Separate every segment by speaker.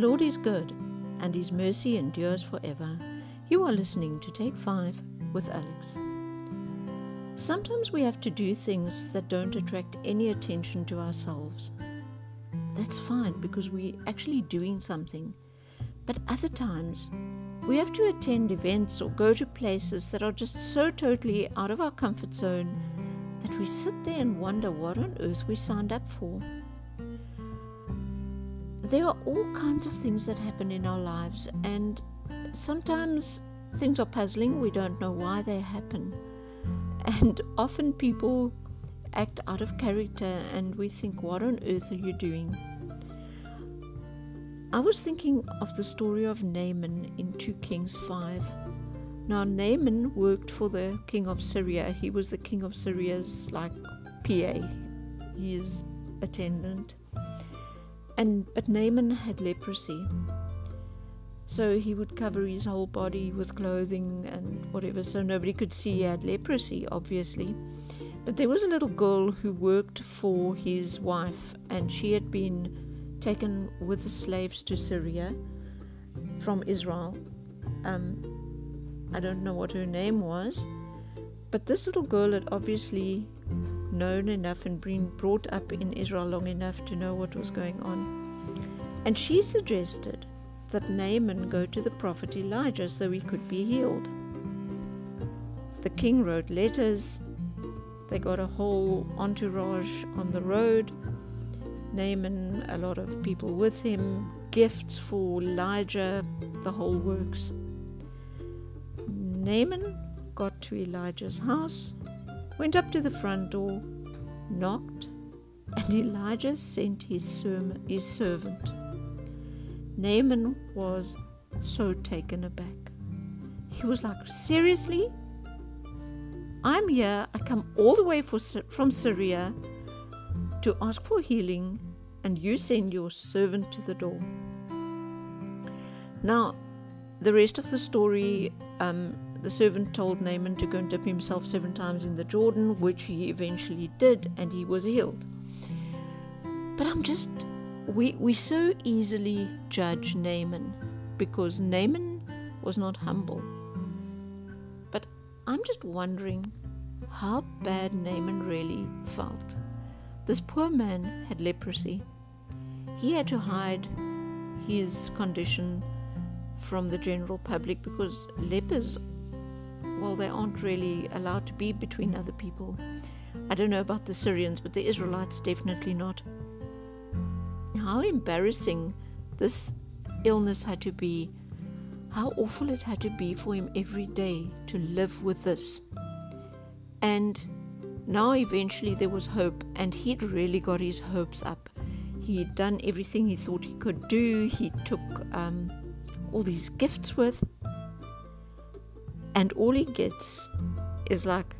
Speaker 1: Lord is good, and his mercy endures forever. You are listening to Take 5 with Alex. Sometimes we have to do things that don't attract any attention to ourselves. That's fine because we're actually doing something. But other times, we have to attend events or go to places that are just so totally out of our comfort zone that we sit there and wonder what on earth we signed up for. There are all kinds of things that happen in our lives, and sometimes things are puzzling, we don't know why they happen. And often people act out of character, and we think, What on earth are you doing? I was thinking of the story of Naaman in 2 Kings 5. Now, Naaman worked for the king of Syria. He was the king of Syria's, like, PA, his attendant. And, but Naaman had leprosy. So he would cover his whole body with clothing and whatever, so nobody could see he had leprosy, obviously. But there was a little girl who worked for his wife, and she had been taken with the slaves to Syria from Israel. Um, I don't know what her name was, but this little girl had obviously known enough and been brought up in Israel long enough to know what was going on. And she suggested that Naaman go to the prophet Elijah so he could be healed. The king wrote letters. They got a whole entourage on the road. Naaman, a lot of people with him, gifts for Elijah, the whole works. Naaman got to Elijah's house, went up to the front door, knocked, and Elijah sent his, his servant. Naaman was so taken aback. He was like, Seriously? I'm here. I come all the way for, from Syria to ask for healing, and you send your servant to the door. Now, the rest of the story um, the servant told Naaman to go and dip himself seven times in the Jordan, which he eventually did, and he was healed. But I'm just we, we so easily judge Naaman because Naaman was not humble. But I'm just wondering how bad Naaman really felt. This poor man had leprosy. He had to hide his condition from the general public because lepers, well, they aren't really allowed to be between other people. I don't know about the Syrians, but the Israelites definitely not how embarrassing this illness had to be, how awful it had to be for him every day to live with this. And now eventually there was hope, and he'd really got his hopes up. He'd done everything he thought he could do, he took um, all these gifts with, and all he gets is like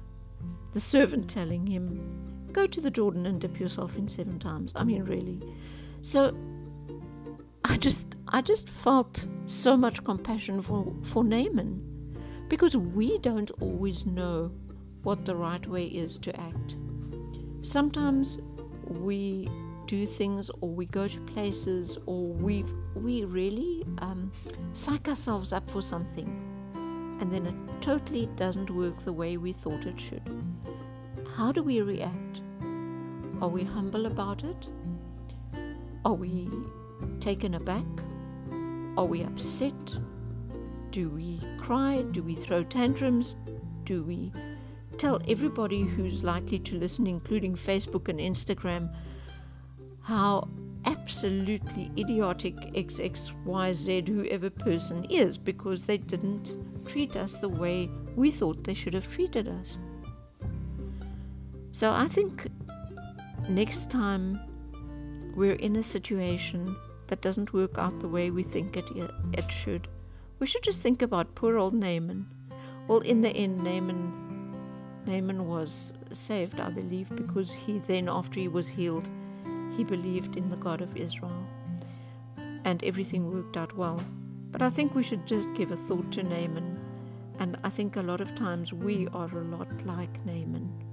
Speaker 1: the servant telling him, Go to the Jordan and dip yourself in seven times. I mean, really. So I just I just felt so much compassion for, for Naaman because we don't always know what the right way is to act. Sometimes we do things or we go to places or we we really um, psych ourselves up for something and then it totally doesn't work the way we thought it should. How do we react? Are we humble about it? Are we taken aback? Are we upset? Do we cry? Do we throw tantrums? Do we tell everybody who's likely to listen, including Facebook and Instagram, how absolutely idiotic XXYZ whoever person is because they didn't treat us the way we thought they should have treated us? So I think next time we're in a situation that doesn't work out the way we think it, it should, we should just think about poor old Naaman. Well, in the end, Naaman, Naaman was saved, I believe, because he then, after he was healed, he believed in the God of Israel. And everything worked out well. But I think we should just give a thought to Naaman. And I think a lot of times we are a lot like Naaman.